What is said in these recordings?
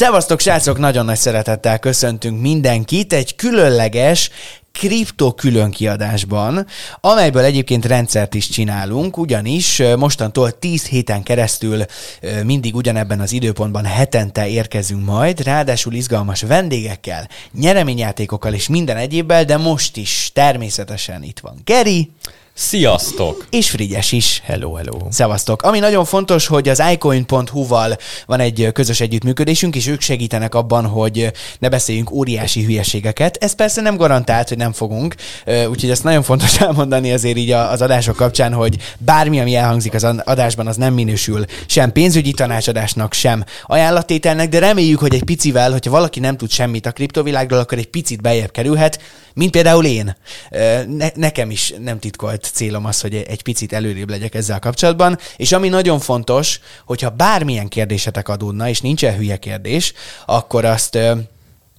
Szevasztok, srácok! Nagyon nagy szeretettel köszöntünk mindenkit egy különleges kripto külön kiadásban, amelyből egyébként rendszert is csinálunk, ugyanis mostantól 10 héten keresztül mindig ugyanebben az időpontban hetente érkezünk majd, ráadásul izgalmas vendégekkel, nyereményjátékokkal és minden egyébbel, de most is természetesen itt van Geri. Sziasztok! És Frigyes is. Hello, hello. Szevasztok. Ami nagyon fontos, hogy az icoin.hu-val van egy közös együttműködésünk, és ők segítenek abban, hogy ne beszéljünk óriási hülyeségeket. Ez persze nem garantált, hogy nem fogunk, úgyhogy ezt nagyon fontos elmondani azért így az adások kapcsán, hogy bármi, ami elhangzik az adásban, az nem minősül sem pénzügyi tanácsadásnak, sem ajánlattételnek, de reméljük, hogy egy picivel, hogyha valaki nem tud semmit a kriptovilágról, akkor egy picit bejebb kerülhet, mint például én. Ne, nekem is nem titkolt célom az, hogy egy picit előrébb legyek ezzel kapcsolatban, és ami nagyon fontos, hogyha bármilyen kérdésetek adódna, és nincsen hülye kérdés, akkor azt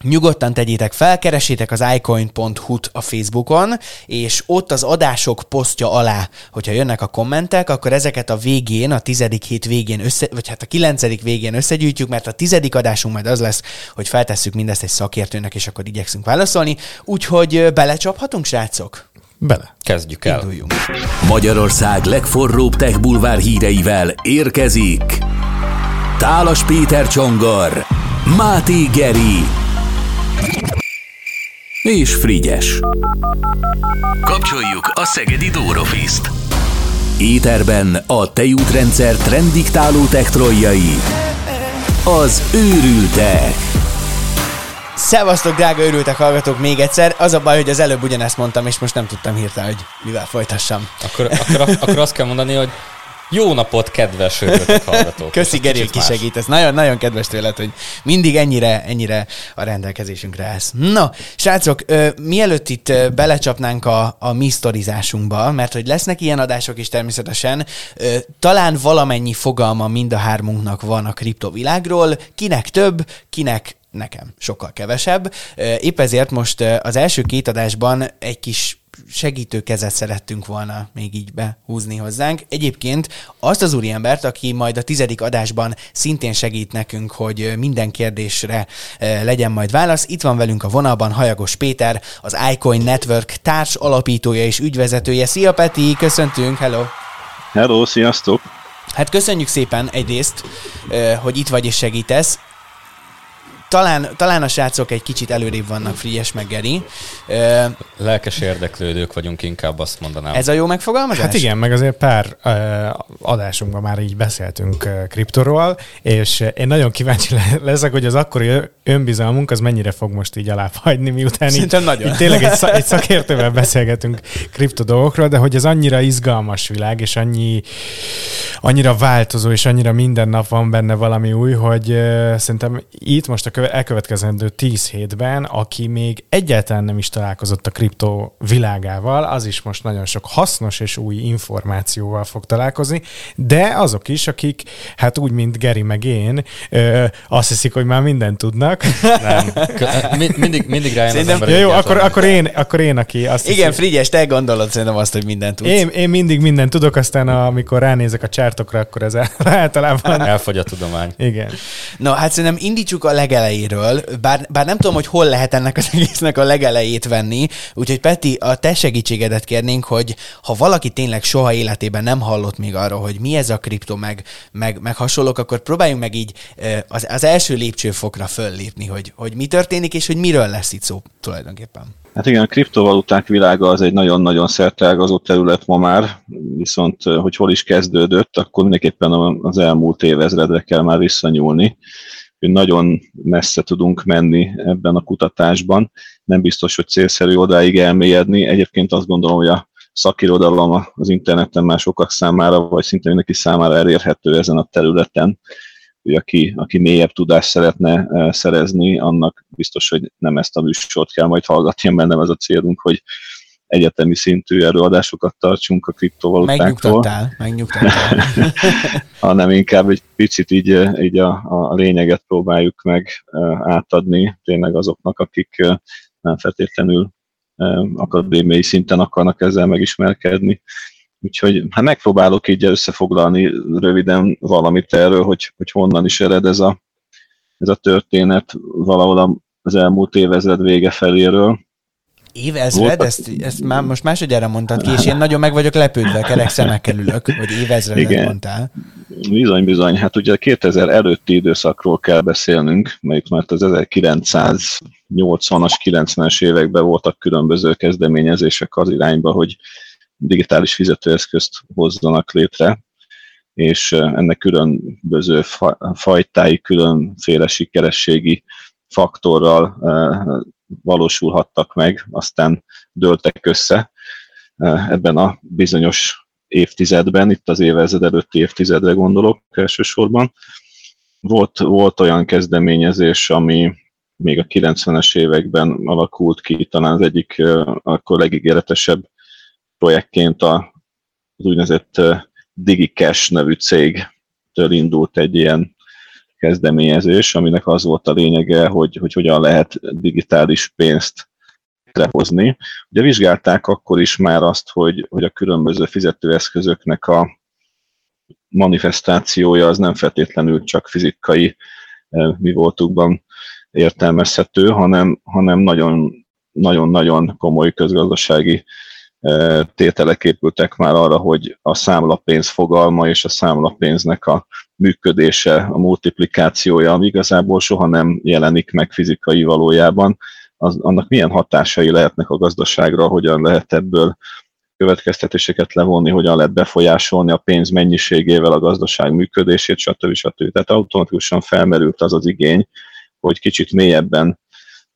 Nyugodtan tegyétek fel, keresétek az icoin.hu-t a Facebookon, és ott az adások posztja alá, hogyha jönnek a kommentek, akkor ezeket a végén, a tizedik hét végén, össze, vagy hát a kilencedik végén összegyűjtjük, mert a tizedik adásunk majd az lesz, hogy feltesszük mindezt egy szakértőnek, és akkor igyekszünk válaszolni. Úgyhogy belecsaphatunk, srácok? Bele. Kezdjük el. Induljunk. Magyarország legforróbb tech bulvár híreivel érkezik Tálas Péter Csongor, Máté Geri és Frigyes. Kapcsoljuk a Szegedi Dórofiszt. Éterben a tejútrendszer trenddiktáló tektroljai. Az őrültek. Szevasztok, drága őrültek hallgatók még egyszer. Az a baj, hogy az előbb ugyanezt mondtam, és most nem tudtam hirtelen, hogy mivel folytassam. Akkor, akkor, akkor azt kell mondani, hogy jó napot, kedves őrültek hallgatók. Köszi, Geri, hogy kisegítesz. Nagyon, nagyon kedves tőled, hogy mindig ennyire, ennyire a rendelkezésünkre állsz. Na, srácok, ö, mielőtt itt ö, belecsapnánk a, a mi sztorizásunkba, mert hogy lesznek ilyen adások is természetesen, ö, talán valamennyi fogalma mind a hármunknak van a kriptovilágról, kinek több, kinek nekem sokkal kevesebb. Épp ezért most az első két adásban egy kis segítőkezet szerettünk volna még így behúzni hozzánk. Egyébként azt az úriembert, aki majd a tizedik adásban szintén segít nekünk, hogy minden kérdésre legyen majd válasz. Itt van velünk a vonalban Hajagos Péter, az iCoin Network társ alapítója és ügyvezetője. Szia Peti, köszöntünk, hello! Hello, sziasztok! Hát köszönjük szépen egyrészt, hogy itt vagy és segítesz talán, talán a srácok egy kicsit előrébb vannak Frigyes meg Geri. Lelkes érdeklődők vagyunk, inkább azt mondanám. Ez a jó megfogalmazás? Hát igen, meg azért pár adásunkban már így beszéltünk kriptoról, és én nagyon kíváncsi leszek, hogy az akkori önbizalmunk az mennyire fog most így alább hagyni, miután így, nagyon. így tényleg egy, egy szakértővel beszélgetünk kripto dolgokról, de hogy ez annyira izgalmas világ, és annyi, annyira változó, és annyira minden nap van benne valami új, hogy szerintem itt most a elkövetkezendő tíz hétben, aki még egyáltalán nem is találkozott a kriptó világával, az is most nagyon sok hasznos és új információval fog találkozni, de azok is, akik, hát úgy, mint Geri meg én, ö, azt hiszik, hogy már mindent tudnak. Nem. Mindig, mindig rájön az ember. Jó, akkor, akkor, én, akkor én, aki azt Igen, hiszi, Frigyes, te gondolod szerintem azt, hogy mindent tudsz. Én, én mindig mindent tudok, aztán amikor ránézek a csártokra, akkor ez általában... Elfogy a tudomány. Igen. Na, hát szerintem indítsuk a legelején legelejéről, bár, bár nem tudom, hogy hol lehet ennek az egésznek a legelejét venni, úgyhogy Peti, a te segítségedet kérnénk, hogy ha valaki tényleg soha életében nem hallott még arról, hogy mi ez a kripto, meg, meg, meg hasonlók, akkor próbáljunk meg így az, az első lépcsőfokra föllépni, hogy, hogy mi történik, és hogy miről lesz itt szó tulajdonképpen. Hát igen, a kriptovaluták világa az egy nagyon-nagyon szertágazó terület ma már, viszont hogy hol is kezdődött, akkor mindenképpen az elmúlt évezredre kell már visszanyúlni nagyon messze tudunk menni ebben a kutatásban. Nem biztos, hogy célszerű odáig elmélyedni. Egyébként azt gondolom, hogy a szakirodalom az interneten már sokak számára, vagy szinte mindenki számára elérhető ezen a területen, hogy aki, aki mélyebb tudást szeretne eh, szerezni, annak biztos, hogy nem ezt a műsort kell majd hallgatni, mert nem ez a célunk, hogy egyetemi szintű előadásokat tartsunk a kriptovalutákról. Megnyugtattál, megnyugtattál. hanem inkább egy picit így, így a, a lényeget próbáljuk meg átadni tényleg azoknak, akik nem feltétlenül akadémiai szinten akarnak ezzel megismerkedni. Úgyhogy hát megpróbálok így összefoglalni röviden valamit erről, hogy, hogy honnan is ered ez a, ez a történet valahol az elmúlt évezred vége feléről. Évezred? Ezt, ezt már most másodjára mondtad ki, és én nagyon meg vagyok lepődve, kerek szemekkel ülök, hogy évezredet Igen. mondtál. Bizony, bizony. Hát ugye 2000 előtti időszakról kell beszélnünk, mert az 1980-as, 90-es években voltak különböző kezdeményezések az irányba, hogy digitális fizetőeszközt hozzanak létre, és ennek különböző fajtái, különféle sikerességi faktorral valósulhattak meg, aztán dőltek össze ebben a bizonyos évtizedben, itt az évezred előtti évtizedre gondolok elsősorban. Volt, volt olyan kezdeményezés, ami még a 90-es években alakult ki, talán az egyik akkor legígéretesebb projektként az úgynevezett DigiCash nevű cégtől indult egy ilyen kezdeményezés, aminek az volt a lényege, hogy, hogy hogyan lehet digitális pénzt lehozni. Ugye vizsgálták akkor is már azt, hogy, hogy a különböző fizetőeszközöknek a manifestációja az nem feltétlenül csak fizikai eh, mi voltukban értelmezhető, hanem, hanem nagyon, nagyon-nagyon komoly közgazdasági tételek épültek már arra, hogy a számlapénz fogalma és a számlapénznek a működése, a multiplikációja, ami igazából soha nem jelenik meg fizikai valójában, az, annak milyen hatásai lehetnek a gazdaságra, hogyan lehet ebből következtetéseket levonni, hogyan lehet befolyásolni a pénz mennyiségével a gazdaság működését, stb. stb. Tehát automatikusan felmerült az az igény, hogy kicsit mélyebben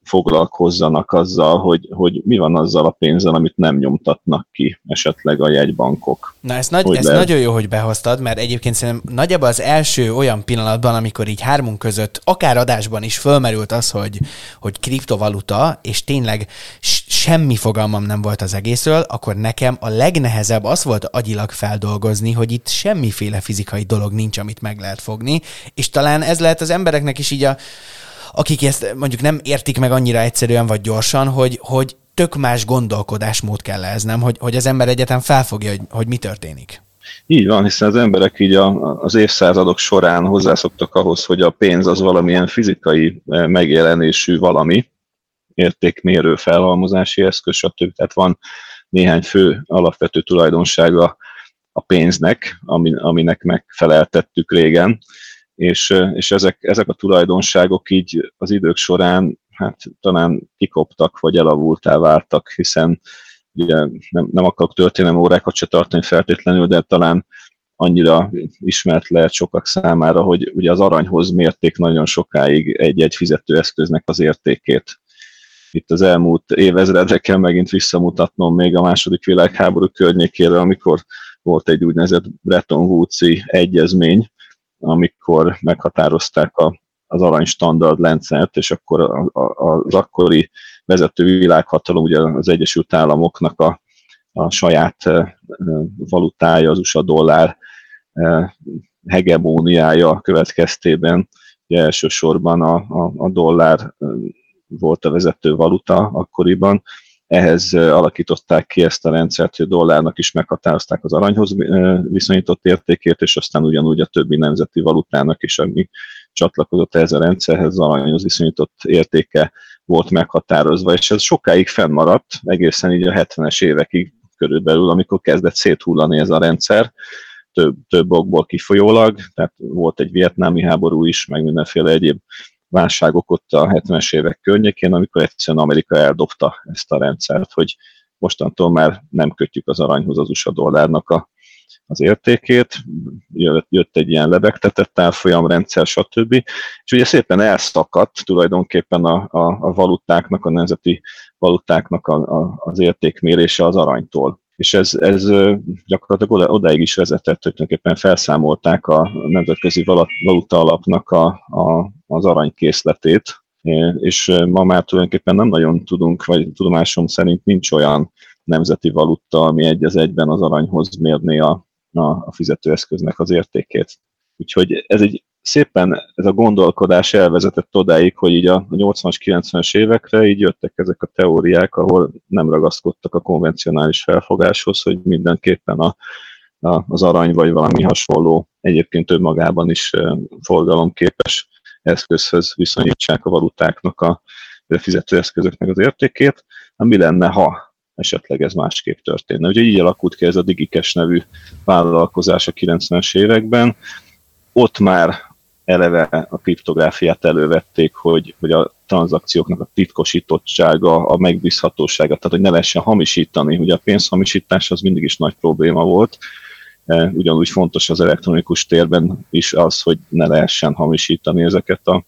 foglalkozzanak azzal, hogy, hogy mi van azzal a pénzzel, amit nem nyomtatnak ki esetleg a jegybankok. Na ez, nagy, ez nagyon jó, hogy behoztad, mert egyébként szerintem nagyjából az első olyan pillanatban, amikor így hármunk között, akár adásban is fölmerült az, hogy, hogy kriptovaluta, és tényleg semmi fogalmam nem volt az egészről, akkor nekem a legnehezebb az volt agyilag feldolgozni, hogy itt semmiféle fizikai dolog nincs, amit meg lehet fogni, és talán ez lehet az embereknek is így a akik ezt mondjuk nem értik meg annyira egyszerűen vagy gyorsan, hogy, hogy tök más gondolkodásmód kell ez, nem? Hogy, hogy az ember egyetem felfogja, hogy, hogy mi történik. Így van, hiszen az emberek így a, az évszázadok során hozzászoktak ahhoz, hogy a pénz az valamilyen fizikai eh, megjelenésű valami, értékmérő felhalmozási eszköz, stb. Tehát van néhány fő alapvető tulajdonsága a pénznek, aminek megfeleltettük régen, és, és ezek, ezek a tulajdonságok így az idők során hát talán kikoptak, vagy elavultá váltak, hiszen ugye nem, nem akarok történelmi órákat se tartani feltétlenül, de talán annyira ismert lehet sokak számára, hogy ugye az aranyhoz mérték nagyon sokáig egy-egy fizetőeszköznek az értékét. Itt az elmúlt évezredre kell megint visszamutatnom még a második világháború környékére, amikor volt egy úgynevezett Bretton Woods-i egyezmény, amikor meghatározták a, az arany standard rendszert, és akkor a, a, az akkori vezető világhatalom, ugye az Egyesült Államoknak a, a saját valutája, az USA dollár hegemóniája következtében ugye elsősorban a, a, a dollár volt a vezető valuta akkoriban, ehhez alakították ki ezt a rendszert, hogy a dollárnak is meghatározták az aranyhoz viszonyított értékét, és aztán ugyanúgy a többi nemzeti valutának is, ami csatlakozott ehhez a rendszerhez, az aranyhoz viszonyított értéke volt meghatározva, és ez sokáig fennmaradt, egészen így a 70-es évekig körülbelül, amikor kezdett széthullani ez a rendszer, több, több okból kifolyólag, tehát volt egy vietnámi háború is, meg mindenféle egyéb válságok ott a 70-es évek környékén, amikor egyszerűen Amerika eldobta ezt a rendszert, hogy mostantól már nem kötjük az aranyhoz az USA dollárnak a, az értékét, jött, egy ilyen lebegtetett árfolyamrendszer, stb. És ugye szépen elszakadt tulajdonképpen a, a, a valutáknak, a nemzeti valutáknak a, a, az értékmérése az aranytól és ez, ez gyakorlatilag oda, odáig is vezetett, hogy tulajdonképpen felszámolták a nemzetközi valuta alapnak a, a, az aranykészletét, és ma már tulajdonképpen nem nagyon tudunk, vagy tudomásom szerint nincs olyan nemzeti valuta, ami egy az egyben az aranyhoz mérné a, a, a fizetőeszköznek az értékét. Úgyhogy ez egy szépen ez a gondolkodás elvezetett odáig, hogy így a 80-as, 90-es évekre így jöttek ezek a teóriák, ahol nem ragaszkodtak a konvencionális felfogáshoz, hogy mindenképpen a, a, az arany vagy valami hasonló, egyébként magában is forgalomképes eszközhöz viszonyítsák a valutáknak, a fizetőeszközöknek az értékét. Mi lenne, ha esetleg ez másképp történne. Ugye így alakult ki ez a Digikes nevű vállalkozás a 90-es években. Ott már eleve a kriptográfiát elővették, hogy, hogy a tranzakcióknak a titkosítottsága, a megbízhatósága, tehát hogy ne lehessen hamisítani. Ugye a pénzhamisítás az mindig is nagy probléma volt, e, ugyanúgy fontos az elektronikus térben is az, hogy ne lehessen hamisítani ezeket a,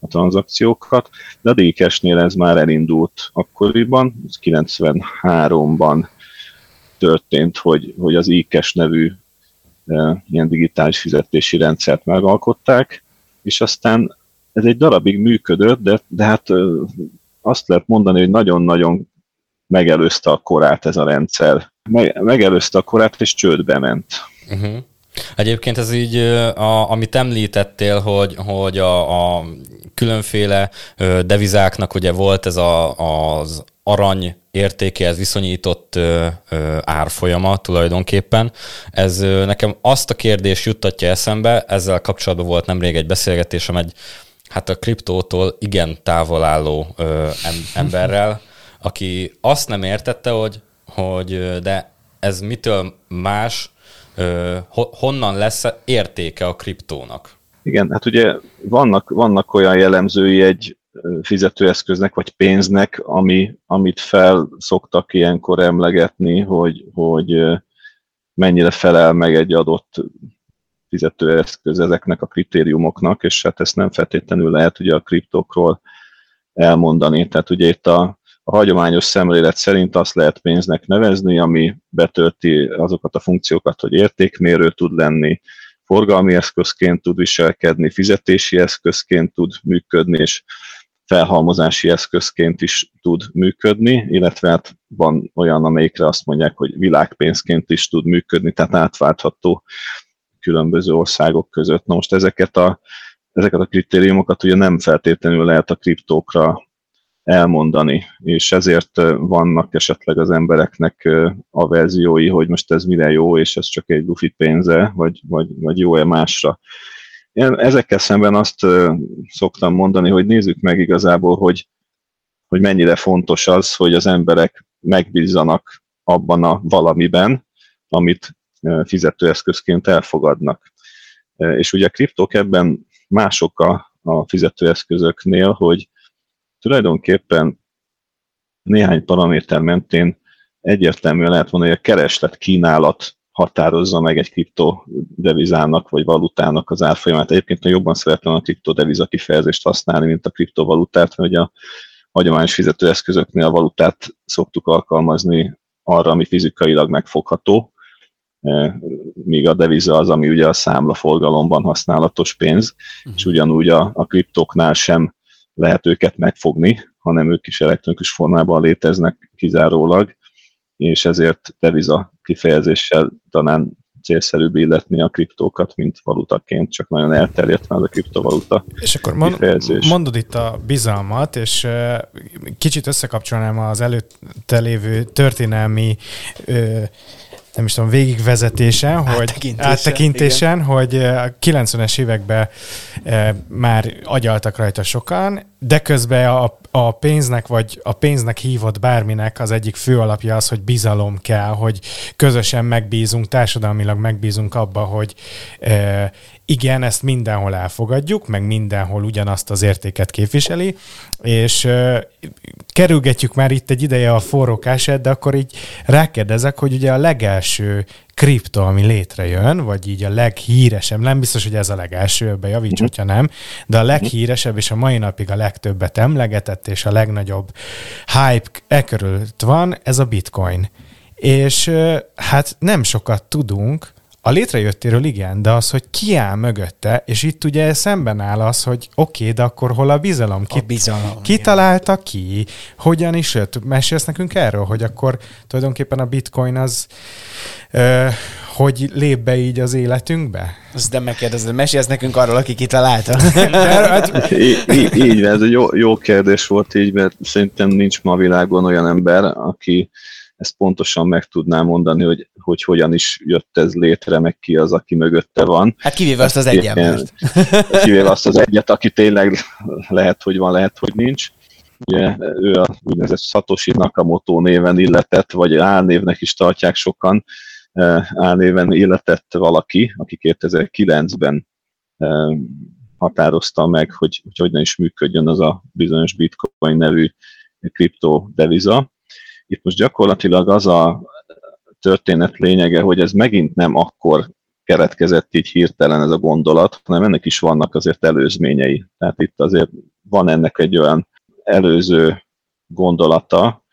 a tranzakciókat, de a DKS-nél ez már elindult akkoriban, 93-ban történt, hogy, hogy az IKES nevű ilyen digitális fizetési rendszert megalkották, és aztán ez egy darabig működött, de, de hát azt lehet mondani, hogy nagyon-nagyon megelőzte a korát ez a rendszer. Meg, megelőzte a korát, és csődbe ment. Uh-huh. Egyébként ez így, a, amit említettél, hogy, hogy a, a különféle devizáknak ugye volt ez a, az arany értékéhez viszonyított ö, ö, árfolyama tulajdonképpen. Ez ö, nekem azt a kérdést juttatja eszembe, ezzel kapcsolatban volt nemrég egy beszélgetésem egy hát a kriptótól igen távol álló ö, emberrel, aki azt nem értette, hogy, hogy de ez mitől más, honnan lesz értéke a kriptónak? Igen, hát ugye vannak, vannak olyan jellemzői egy fizetőeszköznek vagy pénznek, ami, amit fel szoktak ilyenkor emlegetni, hogy, hogy mennyire felel meg egy adott fizetőeszköz ezeknek a kritériumoknak, és hát ezt nem feltétlenül lehet ugye a kriptokról elmondani. Tehát ugye itt a, a hagyományos szemlélet szerint azt lehet pénznek nevezni, ami betölti azokat a funkciókat, hogy értékmérő tud lenni, forgalmi eszközként tud viselkedni, fizetési eszközként tud működni, és felhalmozási eszközként is tud működni, illetve hát van olyan, amelyikre azt mondják, hogy világpénzként is tud működni, tehát átváltható különböző országok között. Na most ezeket a, ezeket a kritériumokat ugye nem feltétlenül lehet a kriptókra elmondani, és ezért vannak esetleg az embereknek a verziói, hogy most ez mire jó, és ez csak egy lufi pénze, vagy, vagy, vagy jó-e másra. Én ezekkel szemben azt szoktam mondani, hogy nézzük meg igazából, hogy, hogy mennyire fontos az, hogy az emberek megbízzanak abban a valamiben, amit fizetőeszközként elfogadnak. És ugye a kriptók ebben mások a, a fizetőeszközöknél, hogy tulajdonképpen néhány paraméter mentén egyértelműen lehet mondani, hogy a kereslet kínálat határozza meg egy kriptodevizának vagy valutának az árfolyamát. Egyébként jobban szeretem a kriptodeviza kifejezést használni, mint a kriptovalutát, mert a hagyományos fizetőeszközöknél a valutát szoktuk alkalmazni arra, ami fizikailag megfogható, e, míg a deviza az, ami ugye a számlaforgalomban használatos pénz, uh-huh. és ugyanúgy a, a kriptoknál sem lehet őket megfogni, hanem ők is elektronikus formában léteznek kizárólag, és ezért deviza kifejezéssel talán célszerűbb illetni a kriptókat, mint valutaként, csak nagyon elterjedt már a kriptovaluta És akkor mond, kifejezés. mondod itt a bizalmat, és kicsit összekapcsolnám az előtte lévő történelmi nem is tudom, végigvezetésen, hogy áttekintésen, áttekintésen hogy a 90-es években már agyaltak rajta sokan, de közben a, a pénznek, vagy a pénznek hívott bárminek az egyik fő alapja az, hogy bizalom kell, hogy közösen megbízunk, társadalmilag megbízunk abba, hogy e, igen, ezt mindenhol elfogadjuk, meg mindenhol ugyanazt az értéket képviseli, és e, kerülgetjük már itt egy ideje a forrókását, de akkor így rákérdezek, hogy ugye a legelső kripto, ami létrejön, vagy így a leghíresebb, nem biztos, hogy ez a legelső, ebbe javíts, uh-huh. hogyha nem, de a leghíresebb és a mai napig a legtöbbet emlegetett és a legnagyobb hype e körült van, ez a bitcoin. És hát nem sokat tudunk, a létrejöttéről igen, de az, hogy ki áll mögötte, és itt ugye szemben áll az, hogy oké, okay, de akkor hol a bizalom? Ki, a bizalom. Ki találta ki? Hogyan is jött? Mesélsz nekünk erről, hogy akkor tulajdonképpen a bitcoin az ö, hogy lép be így az életünkbe? Azt nem megkérdezed, mesélsz nekünk arról, aki kitalálta. így, így, így, ez egy jó, jó kérdés volt így, mert szerintem nincs ma világon olyan ember, aki ezt pontosan meg tudná mondani, hogy, hogy hogyan is jött ez létre, meg ki az, aki mögötte van. Hát kivéve azt az egy embert. Kivéve azt az egyet, aki tényleg lehet, hogy van, lehet, hogy nincs. Ugye ő a úgynevezett Satoshi Nakamoto néven illetett, vagy álnévnek is tartják sokan, álnéven illetett valaki, aki 2009-ben határozta meg, hogy, hogy hogyan is működjön az a bizonyos bitcoin nevű kriptodeviza. Itt most gyakorlatilag az a történet lényege, hogy ez megint nem akkor keretkezett így hirtelen ez a gondolat, hanem ennek is vannak azért előzményei. Tehát itt azért van ennek egy olyan előző gondolata,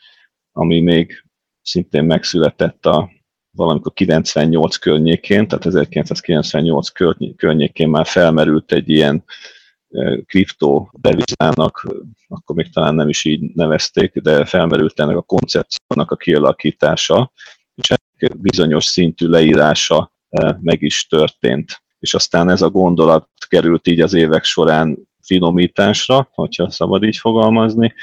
ami még szintén megszületett a valamikor 98 környékén, tehát 1998 környékén már felmerült egy ilyen kriptó devizának, akkor még talán nem is így nevezték, de felmerült ennek a koncepciónak a kialakítása, és ennek bizonyos szintű leírása meg is történt. És aztán ez a gondolat került így az évek során finomításra, hogyha szabad így fogalmazni,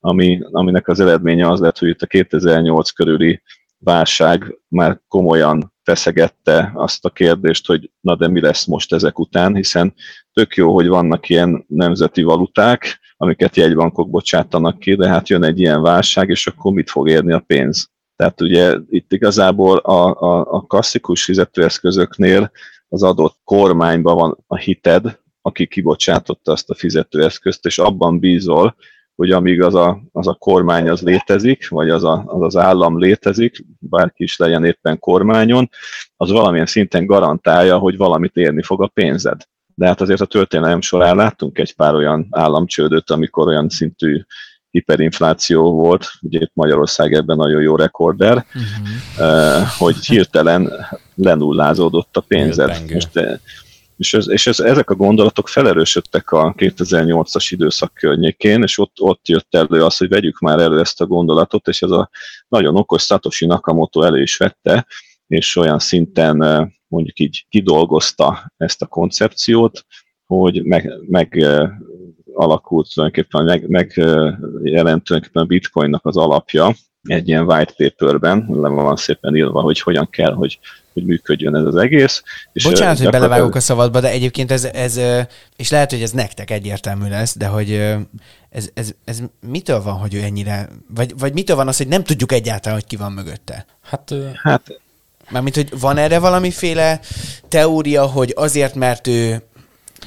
ami, aminek az eredménye az lett, hogy itt a 2008 körüli válság már komolyan feszegette azt a kérdést, hogy na de mi lesz most ezek után, hiszen tök jó, hogy vannak ilyen nemzeti valuták, amiket jegybankok bocsátanak ki, de hát jön egy ilyen válság, és akkor mit fog érni a pénz? Tehát ugye itt igazából a, a, a klasszikus fizetőeszközöknél az adott kormányban van a hited, aki kibocsátotta azt a fizetőeszközt, és abban bízol, hogy amíg az a, az a kormány az létezik, vagy az, a, az az állam létezik, bárki is legyen éppen kormányon, az valamilyen szinten garantálja, hogy valamit érni fog a pénzed. De hát azért a történelem során láttunk egy pár olyan államcsődöt, amikor olyan szintű hiperinfláció volt, ugye itt Magyarország ebben nagyon jó rekorder, uh-huh. hogy hirtelen lenullázódott a pénzed. Most, és, ez, és ez, ezek a gondolatok felerősödtek a 2008-as időszak környékén, és ott, ott jött elő az, hogy vegyük már elő ezt a gondolatot, és ez a nagyon okos Satoshi Nakamoto elő is vette, és olyan szinten mondjuk így kidolgozta ezt a koncepciót, hogy meg, meg alakult tulajdonképpen, meg, meg jelent tulajdonképpen a bitcoinnak az alapja egy ilyen white paperben, le van szépen írva, hogy hogyan kell, hogy hogy működjön ez az egész. És Bocsánat, hogy belevágok a szabadba, de egyébként ez, ez, és lehet, hogy ez nektek egyértelmű lesz, de hogy ez, ez, ez mitől van, hogy ő ennyire, vagy, vagy mitől van az, hogy nem tudjuk egyáltalán, hogy ki van mögötte? Hát, hát Mármint, hogy van erre valamiféle teória, hogy azért, mert ő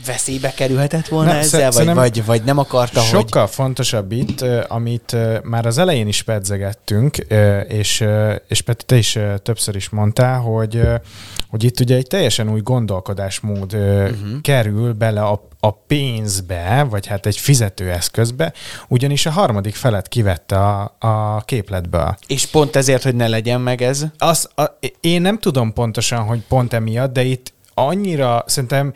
veszélybe kerülhetett volna ne, ezzel, vagy, vagy, vagy nem akarta, Sokkal hogy... fontosabb itt, amit már az elején is pedzegettünk, és, és Peti, te is többször is mondtál, hogy, hogy itt ugye egy teljesen új gondolkodásmód uh-huh. kerül bele a, a pénzbe, vagy hát egy fizetőeszközbe, ugyanis a harmadik felet kivette a, a képletből. És pont ezért, hogy ne legyen meg ez? Az, a, én nem tudom pontosan, hogy pont emiatt, de itt annyira szerintem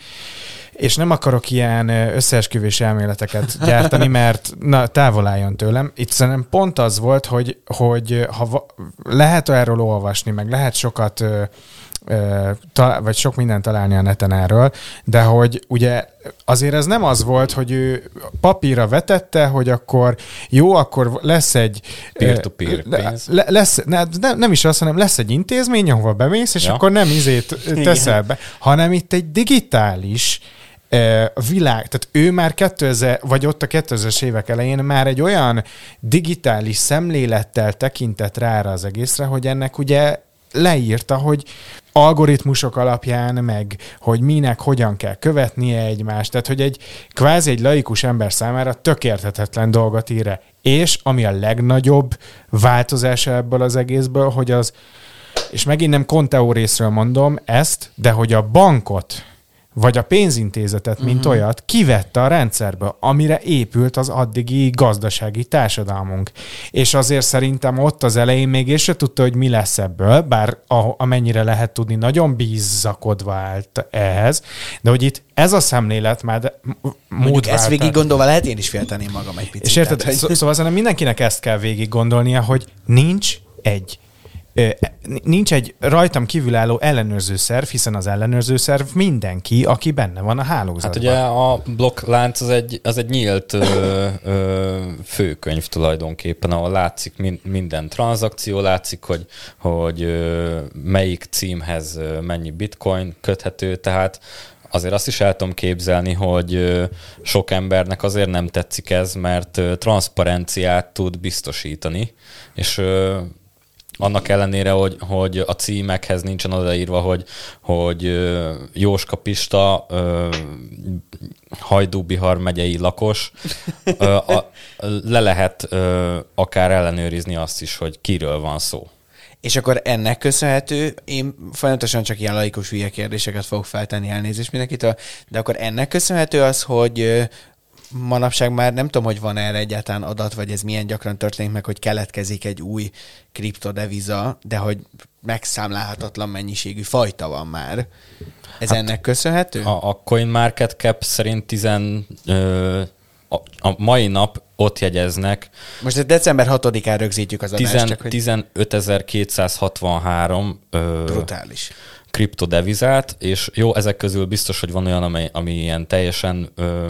és nem akarok ilyen összeesküvés elméleteket gyártani, mert na, távol álljon tőlem. Itt szerintem pont az volt, hogy, hogy ha va- lehet erről olvasni, meg lehet sokat vagy sok mindent találni a neten erről, de hogy ugye azért ez nem az volt, hogy ő papírra vetette, hogy akkor jó, akkor lesz egy... Peer-to-peer pénz. Le, lesz, ne, ne, nem is az, hanem lesz egy intézmény, ahova bemész, és ja. akkor nem izét teszel be, hanem itt egy digitális világ, tehát ő már 2000, vagy ott a 2000-es évek elején már egy olyan digitális szemlélettel tekintett rá az egészre, hogy ennek ugye leírta, hogy algoritmusok alapján, meg hogy minek hogyan kell követnie egymást, tehát hogy egy kvázi egy laikus ember számára tökérthetetlen dolgot ír És ami a legnagyobb változása ebből az egészből, hogy az, és megint nem Conteo részről mondom ezt, de hogy a bankot vagy a pénzintézetet, mint uh-huh. olyat, kivette a rendszerbe, amire épült az addigi gazdasági társadalmunk. És azért szerintem ott az elején még és se tudta, hogy mi lesz ebből, bár a, amennyire lehet tudni, nagyon bízakodva állt ehhez, de hogy itt ez a szemlélet már mód ezt végig gondolva lehet, én is félteném magam egy picit. És érted, tehát, hogy... szóval szerintem mindenkinek ezt kell végig gondolnia, hogy nincs egy nincs egy rajtam kívülálló ellenőrző szerv, hiszen az ellenőrző szerv mindenki, aki benne van a hálózatban. Hát ugye a blokklánc az egy, az egy nyílt ö, ö, főkönyv tulajdonképpen, ahol látszik min, minden tranzakció, látszik, hogy, hogy ö, melyik címhez mennyi bitcoin köthető, tehát azért azt is el tudom képzelni, hogy sok embernek azért nem tetszik ez, mert transzparenciát tud biztosítani, és annak ellenére, hogy, hogy a címekhez nincsen odaírva, hogy, hogy Jóska Pista, Hajdú-Bihar megyei lakos, le lehet akár ellenőrizni azt is, hogy kiről van szó. És akkor ennek köszönhető, én folyamatosan csak ilyen laikus hülye kérdéseket fogok feltenni, elnézést mindenkitől, de akkor ennek köszönhető az, hogy manapság már nem tudom, hogy van erre egyáltalán adat, vagy ez milyen gyakran történik meg, hogy keletkezik egy új kriptodeviza, de hogy megszámlálhatatlan mennyiségű fajta van már. Ez hát ennek köszönhető? A, a CoinMarketCap szerint 10, ö, a, a mai nap ott jegyeznek. Most a december 6-án rögzítjük az adást. 10, csak, hogy... 15.263 ö, Brutális kriptodevizát, és jó, ezek közül biztos, hogy van olyan, ami, ami ilyen teljesen ö,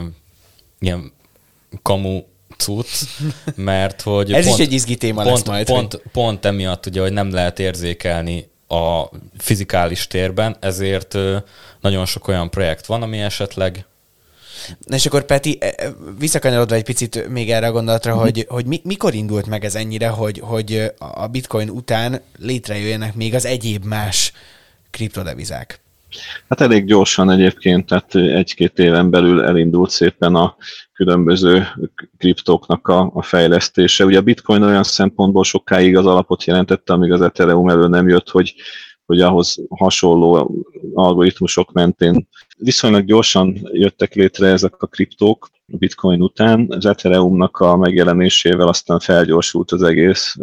ilyen kamu cucc, mert hogy... Ez pont, is egy izgi téma pont, lesz majd. Pont, hogy... pont emiatt ugye, hogy nem lehet érzékelni a fizikális térben, ezért nagyon sok olyan projekt van, ami esetleg Na és akkor Peti, e, e, visszakanyarodva egy picit még erre a gondolatra, mm. hogy, hogy mi, mikor indult meg ez ennyire, hogy, hogy a bitcoin után létrejöjjenek még az egyéb más kriptodevizák? Hát elég gyorsan egyébként, tehát egy-két éven belül elindult szépen a különböző kriptóknak a, a fejlesztése. Ugye a bitcoin olyan szempontból sokáig az alapot jelentette, amíg az Ethereum elő nem jött, hogy, hogy ahhoz hasonló algoritmusok mentén viszonylag gyorsan jöttek létre ezek a kriptók a bitcoin után. Az Ethereumnak a megjelenésével aztán felgyorsult az egész,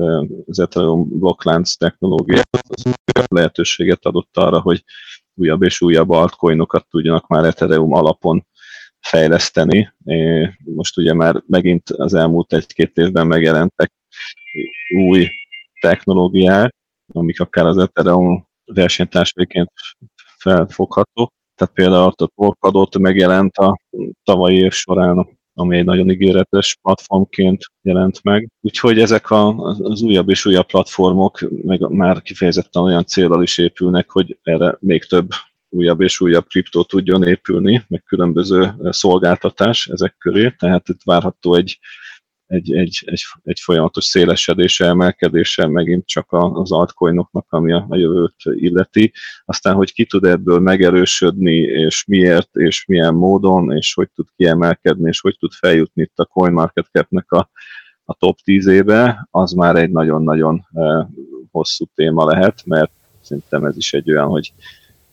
az Ethereum blokklánc technológia az lehetőséget adott arra, hogy újabb és újabb altcoinokat tudjanak már Ethereum alapon fejleszteni. Most ugye már megint az elmúlt egy-két évben megjelentek új technológiák, amik akár az Ethereum versenytársaiként felfogható. Tehát például a Polkadot megjelent a tavalyi év során ami egy nagyon ígéretes platformként jelent meg. Úgyhogy ezek a, az újabb és újabb platformok meg már kifejezetten olyan célral is épülnek, hogy erre még több újabb és újabb kriptó tudjon épülni, meg különböző szolgáltatás ezek köré, tehát itt várható egy egy, egy, egy, egy folyamatos szélesedése, emelkedése megint csak az altcoinoknak, ami a, a jövőt illeti. Aztán, hogy ki tud ebből megerősödni, és miért, és milyen módon, és hogy tud kiemelkedni, és hogy tud feljutni itt a CoinMarketCap-nek a, a top 10-ébe, az már egy nagyon-nagyon eh, hosszú téma lehet, mert szerintem ez is egy olyan, hogy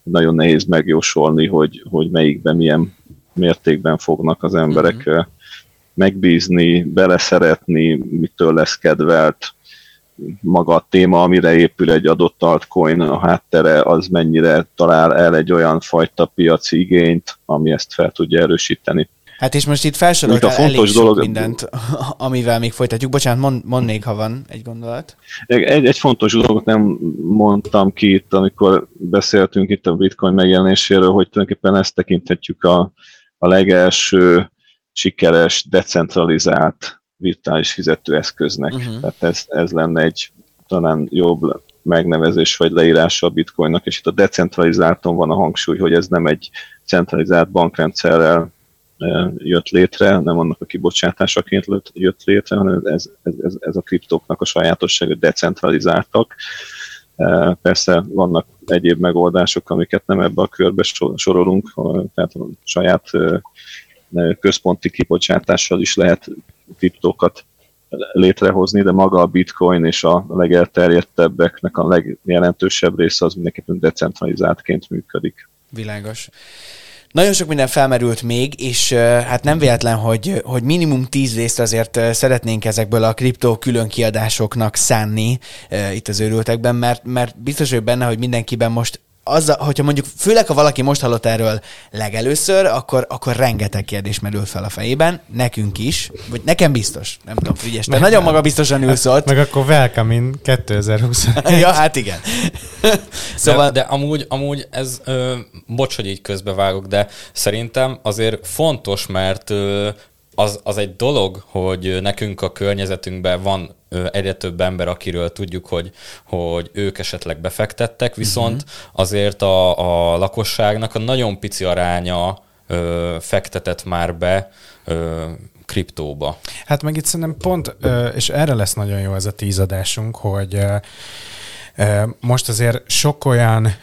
nagyon nehéz megjósolni, hogy, hogy melyikben milyen mértékben fognak az emberek mm-hmm megbízni, beleszeretni, mitől lesz kedvelt, maga a téma, amire épül egy adott altcoin, a háttere, az mennyire talál el egy olyan fajta piaci igényt, ami ezt fel tudja erősíteni. Hát és most itt felsoroltál elég sok dolog... mindent, amivel még folytatjuk. Bocsánat, mond, mond még, ha van egy gondolat. Egy, egy fontos dolgot nem mondtam ki itt, amikor beszéltünk itt a bitcoin megjelenéséről, hogy tulajdonképpen ezt tekinthetjük a, a legelső sikeres, decentralizált virtuális fizetőeszköznek. Uh-huh. Tehát ez, ez lenne egy talán jobb megnevezés vagy leírása a bitcoinnak, és itt a decentralizálton van a hangsúly, hogy ez nem egy centralizált bankrendszerrel e, jött létre, nem annak a kibocsátásaként jött létre, hanem ez, ez, ez, a kriptóknak a sajátosság, hogy decentralizáltak. E, persze vannak egyéb megoldások, amiket nem ebbe a körbe sorolunk, tehát a saját e, központi kibocsátással is lehet kriptókat létrehozni, de maga a bitcoin és a legelterjedtebbeknek a legjelentősebb része az mindenképpen decentralizáltként működik. Világos. Nagyon sok minden felmerült még, és hát nem véletlen, hogy, hogy minimum tíz részt azért szeretnénk ezekből a kriptó külön kiadásoknak szánni itt az őrültekben, mert, mert biztos vagyok benne, hogy mindenkiben most az, hogyha mondjuk, főleg ha valaki most hallott erről legelőször, akkor, akkor rengeteg kérdés merül fel a fejében, nekünk is, vagy nekem biztos, nem tudom, Frigyes, te nagyon magabiztosan ülsz ott. Meg akkor welcome in 2020. ja, hát igen. szóval... De, de amúgy, amúgy ez, ö, bocs, hogy így közbevágok, de szerintem azért fontos, mert ö, az, az egy dolog, hogy nekünk a környezetünkben van egyre több ember, akiről tudjuk, hogy, hogy ők esetleg befektettek, viszont uh-huh. azért a, a lakosságnak a nagyon pici aránya ö, fektetett már be ö, kriptóba. Hát meg itt szerintem pont, és erre lesz nagyon jó ez a tízadásunk, hogy most azért sok olyan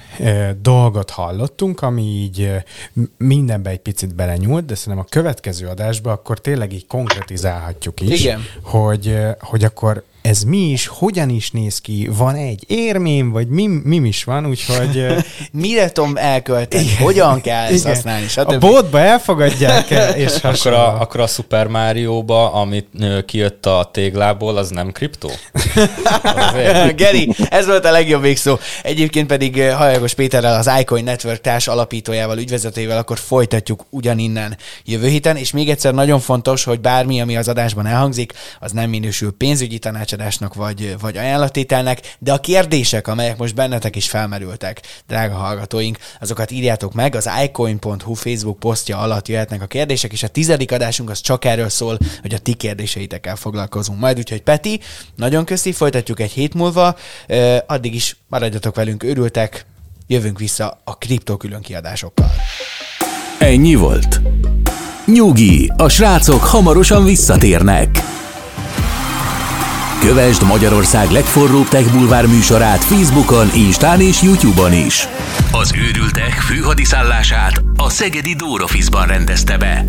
dolgot hallottunk, ami így mindenbe egy picit belenyúlt, de szerintem a következő adásba akkor tényleg így konkretizálhatjuk is, Igen. Hogy, hogy akkor ez mi is, hogyan is néz ki, van egy érmém, vagy mi, mi is van, úgyhogy... Mire tudom elkölteni, igen, hogyan kell ezt használni, stb. A bótba elfogadják el, és akkor a, akkor a Super Mario-ba, amit kijött a téglából, az nem kriptó? Geri, ez volt a legjobb végszó. Egyébként pedig Hajagos Péterrel, az iCoin Network társ alapítójával, ügyvezetőjével akkor folytatjuk ugyaninnen jövő héten, és még egyszer nagyon fontos, hogy bármi, ami az adásban elhangzik, az nem minősül pénzügyi tanács tanácsadásnak vagy, vagy ajánlatételnek, de a kérdések, amelyek most bennetek is felmerültek, drága hallgatóink, azokat írjátok meg, az icoin.hu Facebook posztja alatt jöhetnek a kérdések, és a tizedik adásunk az csak erről szól, hogy a ti kérdéseitekkel foglalkozunk majd, úgyhogy Peti, nagyon köszi, folytatjuk egy hét múlva, addig is maradjatok velünk, örültek, jövünk vissza a kriptó külön kiadásokkal. Ennyi volt. Nyugi, a srácok hamarosan visszatérnek. Kövesd Magyarország legforróbb tech bulvár műsorát Facebookon, Instán és Youtube-on is. Az őrültek főhadiszállását a Szegedi Dórofizban rendezte be.